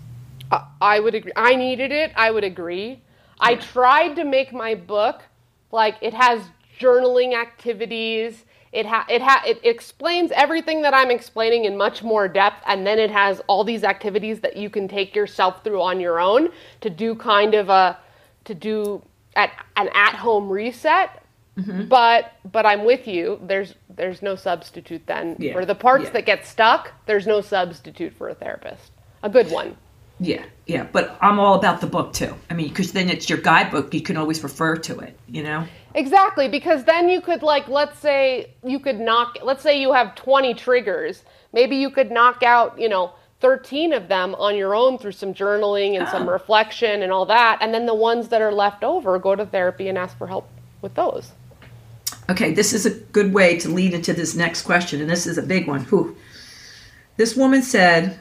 I would agree. I needed it. I would agree. I tried to make my book like it has journaling activities. it ha- it ha- it explains everything that I'm explaining in much more depth, and then it has all these activities that you can take yourself through on your own to do kind of a to do at an at home reset. Mm-hmm. But but I'm with you. There's there's no substitute then yeah. for the parts yeah. that get stuck. There's no substitute for a therapist. A good one. Yeah, yeah, but I'm all about the book too. I mean, because then it's your guidebook. You can always refer to it. You know. Exactly, because then you could like, let's say you could knock. Let's say you have 20 triggers. Maybe you could knock out, you know, 13 of them on your own through some journaling and some reflection and all that, and then the ones that are left over, go to therapy and ask for help with those. Okay, this is a good way to lead into this next question, and this is a big one. Whew. This woman said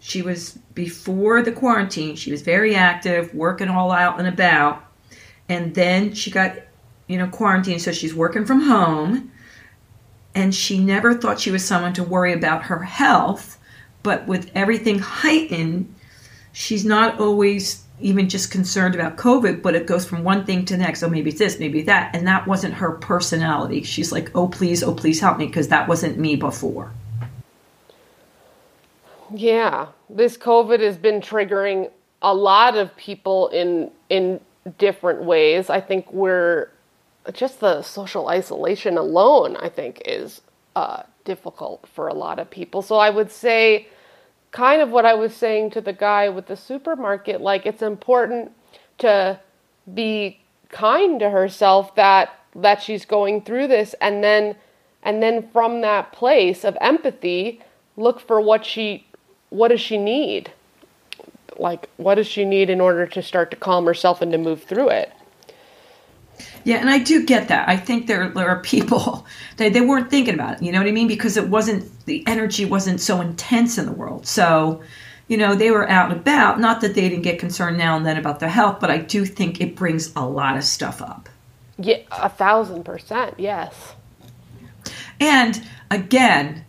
she was before the quarantine, she was very active, working all out and about. And then she got, you know, quarantine, so she's working from home. And she never thought she was someone to worry about her health. But with everything heightened, she's not always even just concerned about COVID, but it goes from one thing to the next. Oh, maybe it's this, maybe that. And that wasn't her personality. She's like, oh, please, oh, please help me, because that wasn't me before. Yeah, this COVID has been triggering a lot of people in in different ways. I think we're just the social isolation alone. I think is uh, difficult for a lot of people. So I would say, kind of what I was saying to the guy with the supermarket. Like it's important to be kind to herself that that she's going through this, and then and then from that place of empathy, look for what she what does she need? Like, what does she need in order to start to calm herself and to move through it? Yeah, and I do get that. I think there, there are people they, they weren't thinking about it. You know what I mean? Because it wasn't the energy wasn't so intense in the world. So, you know, they were out and about. Not that they didn't get concerned now and then about their health, but I do think it brings a lot of stuff up. Yeah, a thousand percent. Yes. And again,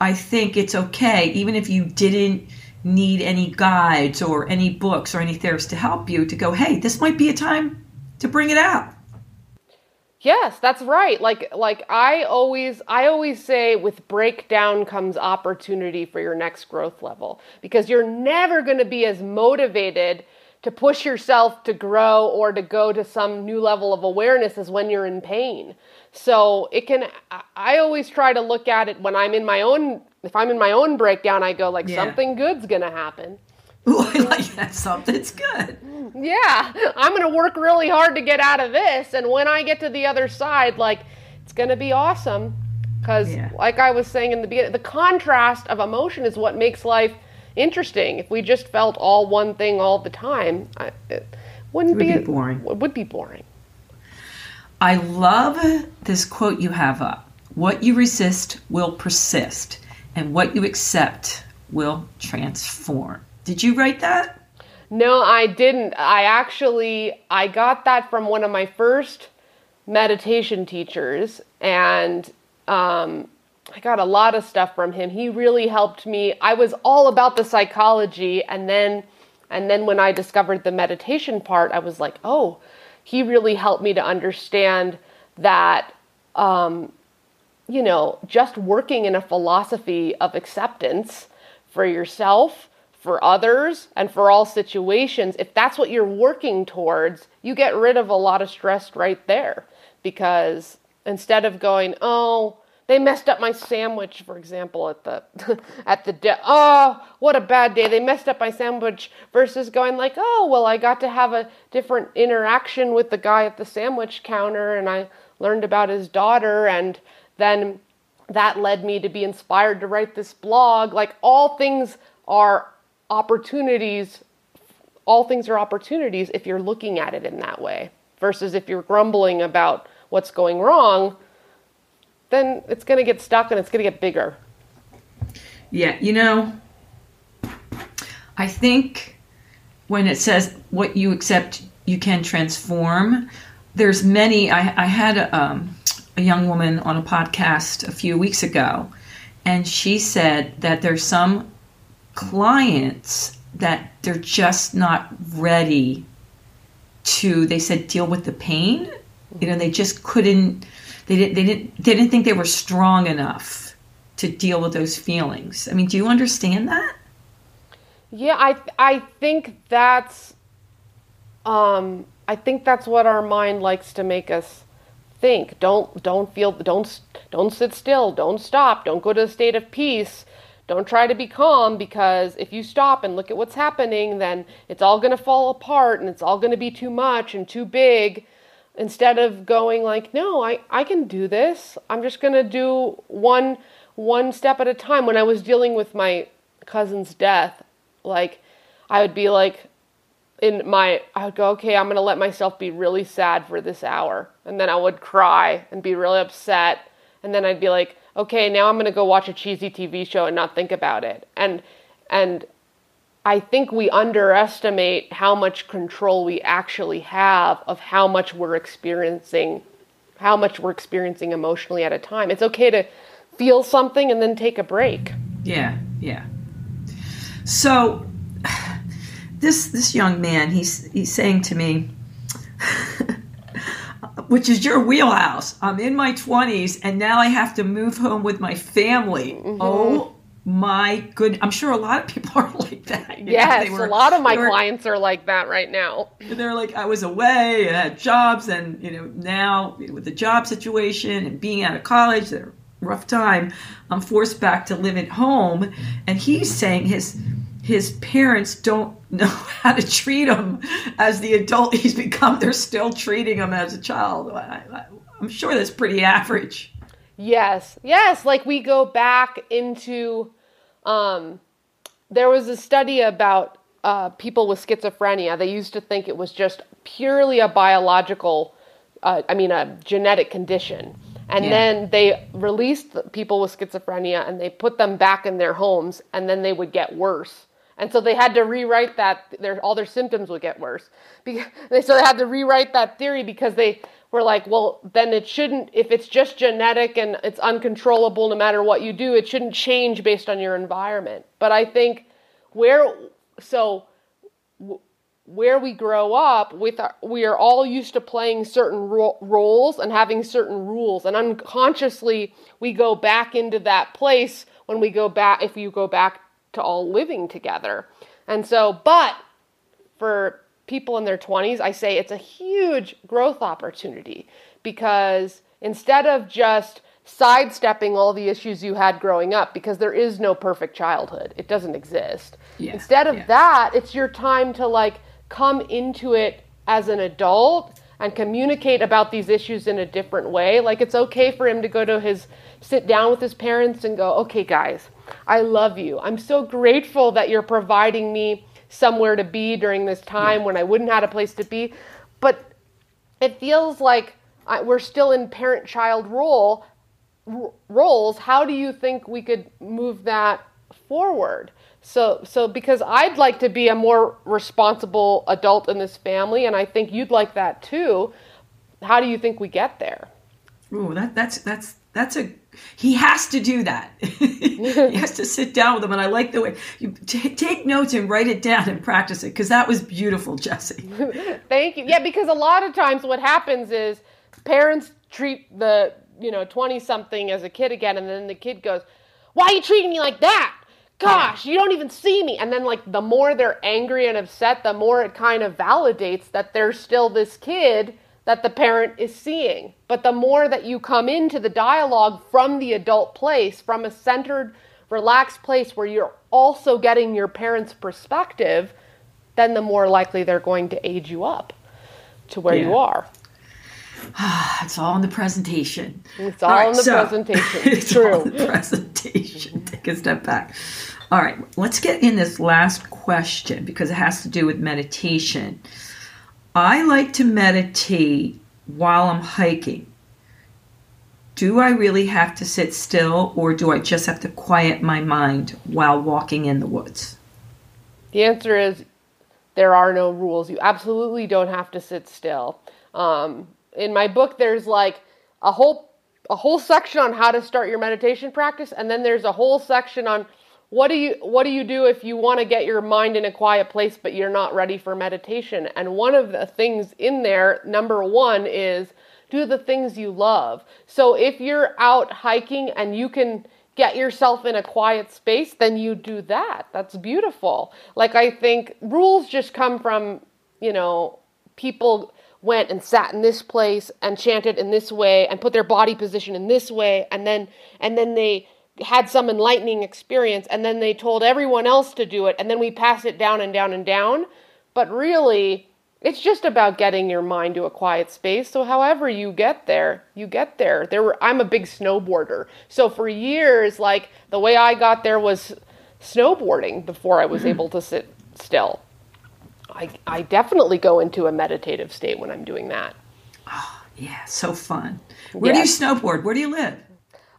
I think it's okay, even if you didn't need any guides or any books or any therapists to help you, to go, hey, this might be a time to bring it out. Yes, that's right. Like like I always I always say with breakdown comes opportunity for your next growth level because you're never going to be as motivated to push yourself to grow or to go to some new level of awareness as when you're in pain. So it can, I always try to look at it when I'm in my own, if I'm in my own breakdown, I go like, yeah. something good's going to happen. Ooh, I like that. Something's good. Yeah. I'm going to work really hard to get out of this. And when I get to the other side, like, it's going to be awesome. Because, yeah. like I was saying in the beginning, the contrast of emotion is what makes life interesting. If we just felt all one thing all the time, it wouldn't it would be, be boring. It would be boring. I love this quote you have up. What you resist will persist, and what you accept will transform. Did you write that? No, I didn't. I actually I got that from one of my first meditation teachers, and um, I got a lot of stuff from him. He really helped me. I was all about the psychology, and then and then when I discovered the meditation part, I was like, oh he really helped me to understand that, um, you know, just working in a philosophy of acceptance for yourself, for others, and for all situations, if that's what you're working towards, you get rid of a lot of stress right there. Because instead of going, oh, they messed up my sandwich, for example, at the at the de- oh, what a bad day. They messed up my sandwich versus going like, oh, well, I got to have a different interaction with the guy at the sandwich counter, and I learned about his daughter, and then that led me to be inspired to write this blog. Like all things are opportunities. All things are opportunities if you're looking at it in that way, versus if you're grumbling about what's going wrong then it's going to get stuck and it's going to get bigger. Yeah, you know, I think when it says what you accept, you can transform. There's many. I, I had a, um, a young woman on a podcast a few weeks ago, and she said that there's some clients that they're just not ready to. They said deal with the pain. You know, they just couldn't they didn't they didn't they didn't think they were strong enough to deal with those feelings. I mean, do you understand that? Yeah, I I think that's um I think that's what our mind likes to make us think. Don't don't feel don't don't sit still, don't stop, don't go to a state of peace. Don't try to be calm because if you stop and look at what's happening, then it's all going to fall apart and it's all going to be too much and too big. Instead of going like, no, I, I can do this. I'm just going to do one one step at a time. When I was dealing with my cousin's death, like I would be like, in my I would go, okay, I'm gonna let myself be really sad for this hour. And then I would cry and be really upset. And then I'd be like, okay, now I'm gonna go watch a cheesy TV show and not think about it. And and I think we underestimate how much control we actually have of how much we're experiencing how much we're experiencing emotionally at a time. It's okay to feel something and then take a break. Yeah, yeah. So this this young man, he's he's saying to me, which is your wheelhouse. I'm in my 20s and now I have to move home with my family. Mm-hmm. Oh my goodness. i'm sure a lot of people are like that yes were, a lot of my were, clients are like that right now they're like i was away and had jobs and you know now with the job situation and being out of college they're rough time i'm forced back to live at home and he's saying his his parents don't know how to treat him as the adult he's become. They're still treating him as a child. I, am sure that's pretty average. Yes, yes. Like we go back into, um, there was a study about uh, people with schizophrenia. They used to think it was just purely a biological, uh, I mean, a genetic condition. And yeah. then they released people with schizophrenia and they put them back in their homes, and then they would get worse and so they had to rewrite that their all their symptoms would get worse. Because so they had to rewrite that theory because they were like well then it shouldn't if it's just genetic and it's uncontrollable no matter what you do it shouldn't change based on your environment. But i think where so where we grow up with our, we are all used to playing certain ro- roles and having certain rules. And unconsciously we go back into that place when we go back if you go back to all living together. And so, but for people in their 20s, I say it's a huge growth opportunity because instead of just sidestepping all the issues you had growing up, because there is no perfect childhood, it doesn't exist. Yeah, instead of yeah. that, it's your time to like come into it as an adult and communicate about these issues in a different way. Like it's okay for him to go to his sit down with his parents and go, okay, guys, I love you. I'm so grateful that you're providing me somewhere to be during this time yeah. when I wouldn't have a place to be. But it feels like we're still in parent child role r- roles. How do you think we could move that forward? So so because I'd like to be a more responsible adult in this family and I think you'd like that too. How do you think we get there? Oh, that that's that's that's a he has to do that. he has to sit down with them, and I like the way you t- take notes and write it down and practice it because that was beautiful, Jesse. Thank you. Yeah, because a lot of times what happens is parents treat the you know twenty something as a kid again, and then the kid goes, "Why are you treating me like that?" Gosh, you don't even see me. And then, like, the more they're angry and upset, the more it kind of validates that there's still this kid that the parent is seeing. But the more that you come into the dialogue from the adult place, from a centered, relaxed place where you're also getting your parent's perspective, then the more likely they're going to age you up to where yeah. you are. it's all in the presentation. It's all, all right, in the so, presentation. It's true. All in the presentation. Take a step back. All right, let's get in this last question because it has to do with meditation. I like to meditate while I'm hiking. Do I really have to sit still or do I just have to quiet my mind while walking in the woods? The answer is there are no rules. You absolutely don't have to sit still. Um, in my book, there's like a whole a whole section on how to start your meditation practice, and then there's a whole section on what do you what do you do if you want to get your mind in a quiet place but you're not ready for meditation. And one of the things in there number 1 is do the things you love. So if you're out hiking and you can get yourself in a quiet space then you do that. That's beautiful. Like i think rules just come from you know people went and sat in this place and chanted in this way and put their body position in this way and then and then they had some enlightening experience and then they told everyone else to do it and then we passed it down and down and down. But really, it's just about getting your mind to a quiet space. So however you get there, you get there. There were I'm a big snowboarder. So for years like the way I got there was snowboarding before I was mm-hmm. able to sit still. I I definitely go into a meditative state when I'm doing that. Oh, yeah, so fun. Where do you snowboard? Where do you live?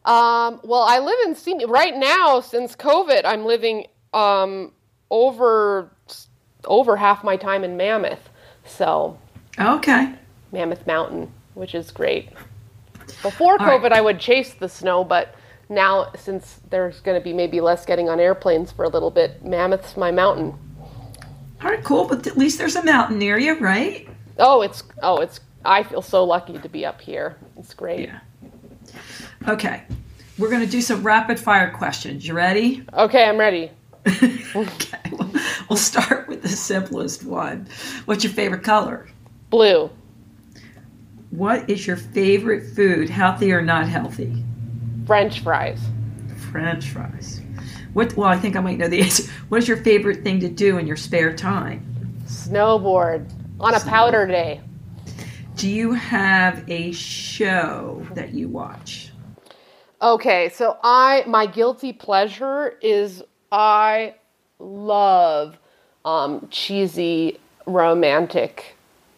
Um, well, I live in Simi right now. Since COVID, I'm living um, over over half my time in Mammoth. So, okay, Mammoth Mountain, which is great. Before All COVID, right. I would chase the snow, but now since there's going to be maybe less getting on airplanes for a little bit, Mammoth's my mountain. All right, cool. But at least there's a mountain near you, right? Oh, it's oh, it's. I feel so lucky to be up here. It's great. Yeah. Okay. We're to do some rapid fire questions. You ready? Okay, I'm ready. okay. We'll, we'll start with the simplest one. What's your favorite color? Blue. What is your favorite food, healthy or not healthy? French fries. French fries. What? Well, I think I might know the answer. What is your favorite thing to do in your spare time? Snowboard on a Snowboard. powder day. Do you have a show that you watch? Okay, so I my guilty pleasure is I love um, cheesy romantic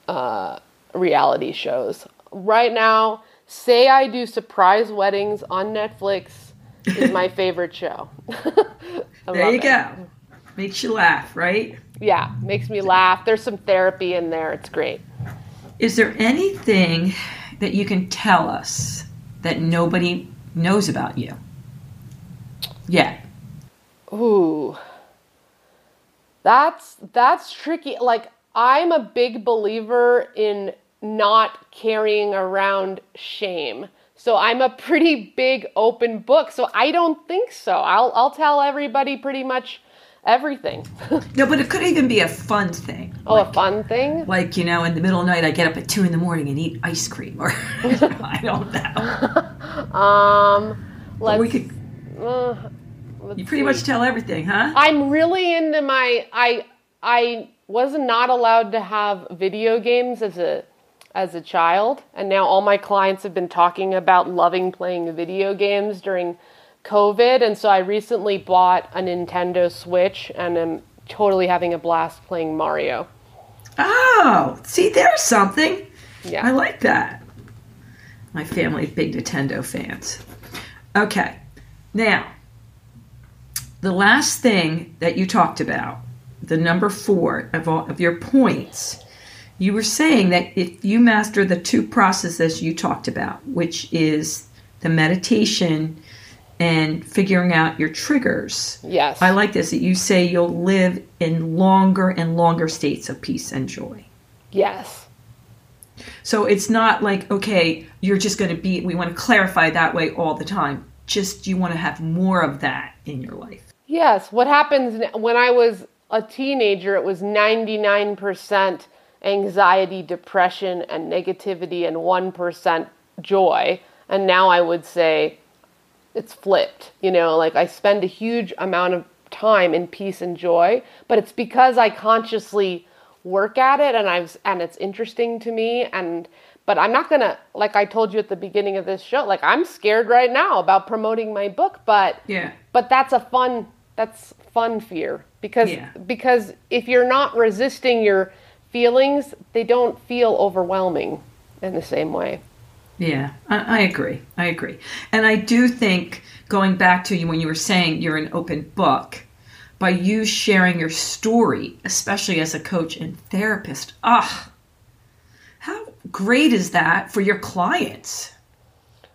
uh, reality shows. Right now, say I do surprise weddings on Netflix is my favorite show. there you it. go. Makes you laugh, right? Yeah, makes me laugh. There's some therapy in there. It's great. Is there anything that you can tell us that nobody knows about you Yeah. Ooh. That's that's tricky. Like I'm a big believer in not carrying around shame. So I'm a pretty big open book. So I don't think so. I'll I'll tell everybody pretty much everything. no, but it could even be a fun thing. Oh, like, a fun thing? Like, you know, in the middle of the night, I get up at two in the morning and eat ice cream, or I don't know. um, let's. we could. Uh, you pretty see. much tell everything, huh? I'm really into my. I I was not allowed to have video games as a as a child, and now all my clients have been talking about loving playing video games during COVID, and so I recently bought a Nintendo Switch and am totally having a blast playing Mario. Oh, see, there's something. Yeah. I like that. My family big Nintendo fans. Okay. Now, the last thing that you talked about, the number four of, all, of your points, you were saying that if you master the two processes you talked about, which is the meditation and figuring out your triggers. Yes. I like this that you say you'll live in longer and longer states of peace and joy. Yes. So it's not like, okay, you're just going to be, we want to clarify that way all the time. Just you want to have more of that in your life. Yes. What happens when I was a teenager, it was 99% anxiety, depression, and negativity, and 1% joy. And now I would say it's flipped. You know, like I spend a huge amount of time in peace and joy, but it's because I consciously work at it and I've and it's interesting to me and but I'm not going to like I told you at the beginning of this show, like I'm scared right now about promoting my book, but Yeah. But that's a fun that's fun fear because yeah. because if you're not resisting your feelings, they don't feel overwhelming in the same way. Yeah, I, I, agree. I agree. And I do think going back to you when you were saying you're an open book, by you sharing your story, especially as a coach and therapist, ah, how great is that for your clients?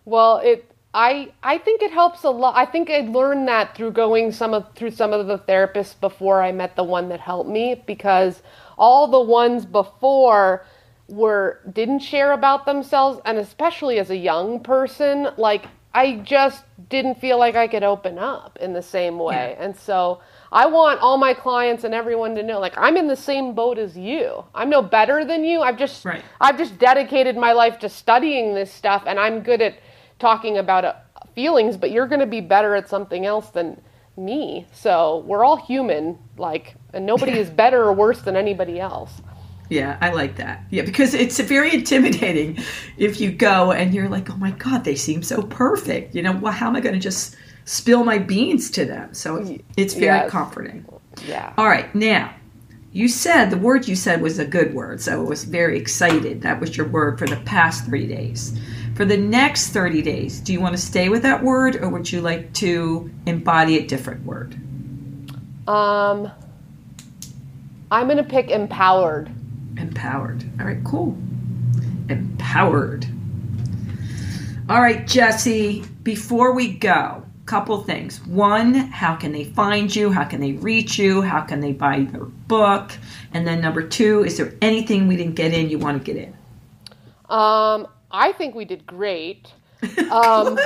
Well, it I I think it helps a lot. I think I learned that through going some of through some of the therapists before I met the one that helped me because all the ones before were didn't share about themselves and especially as a young person like I just didn't feel like I could open up in the same way. Yeah. And so I want all my clients and everyone to know like I'm in the same boat as you. I'm no better than you. I've just right. I've just dedicated my life to studying this stuff and I'm good at talking about uh, feelings, but you're going to be better at something else than me. So, we're all human like and nobody is better or worse than anybody else. Yeah, I like that. Yeah, because it's very intimidating if you go and you're like, oh my God, they seem so perfect. You know, well, how am I going to just spill my beans to them? So it's, very yes. comforting. Yeah. All right, now you said the word you said was a good word, so I was very excited. That was your word for the past three days. For the next 30 days, do you want to stay with that word or would you like to embody a different word? Um, I'm going to pick empowered. Empowered. All right, cool. Empowered. All right, Jesse, before we go, couple things. One, how can they find you? How can they reach you? How can they buy your book? And then number two, is there anything we didn't get in you want to get in? Um, I think we did great. Um,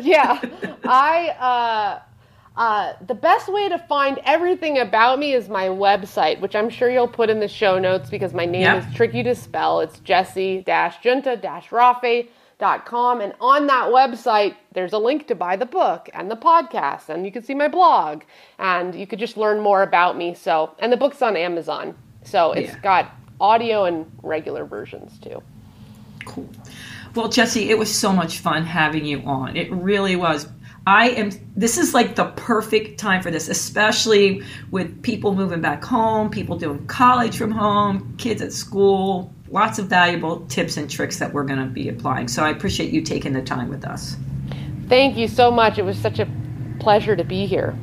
yeah, I. Uh, uh, the best way to find everything about me is my website, which I'm sure you'll put in the show notes because my name yep. is tricky to spell. It's jessie-junta-rafe.com. And on that website, there's a link to buy the book and the podcast, and you can see my blog, and you could just learn more about me. So, and the book's on Amazon, so it's yeah. got audio and regular versions too. Cool. Well, Jesse, it was so much fun having you on. It really was. I am, this is like the perfect time for this, especially with people moving back home, people doing college from home, kids at school, lots of valuable tips and tricks that we're going to be applying. So I appreciate you taking the time with us. Thank you so much. It was such a pleasure to be here.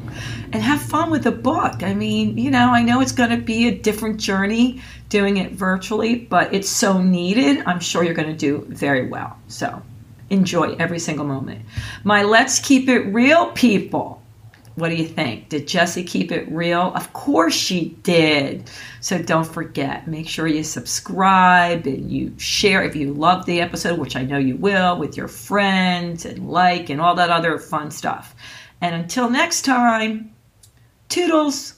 And have fun with the book. I mean, you know, I know it's going to be a different journey doing it virtually, but it's so needed. I'm sure you're going to do very well. So enjoy every single moment. My Let's Keep It Real people. What do you think? Did Jessie keep it real? Of course she did. So don't forget, make sure you subscribe and you share if you love the episode, which I know you will, with your friends and like and all that other fun stuff. And until next time, toodles.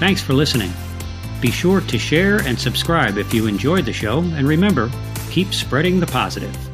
Thanks for listening. Be sure to share and subscribe if you enjoyed the show, and remember, keep spreading the positive.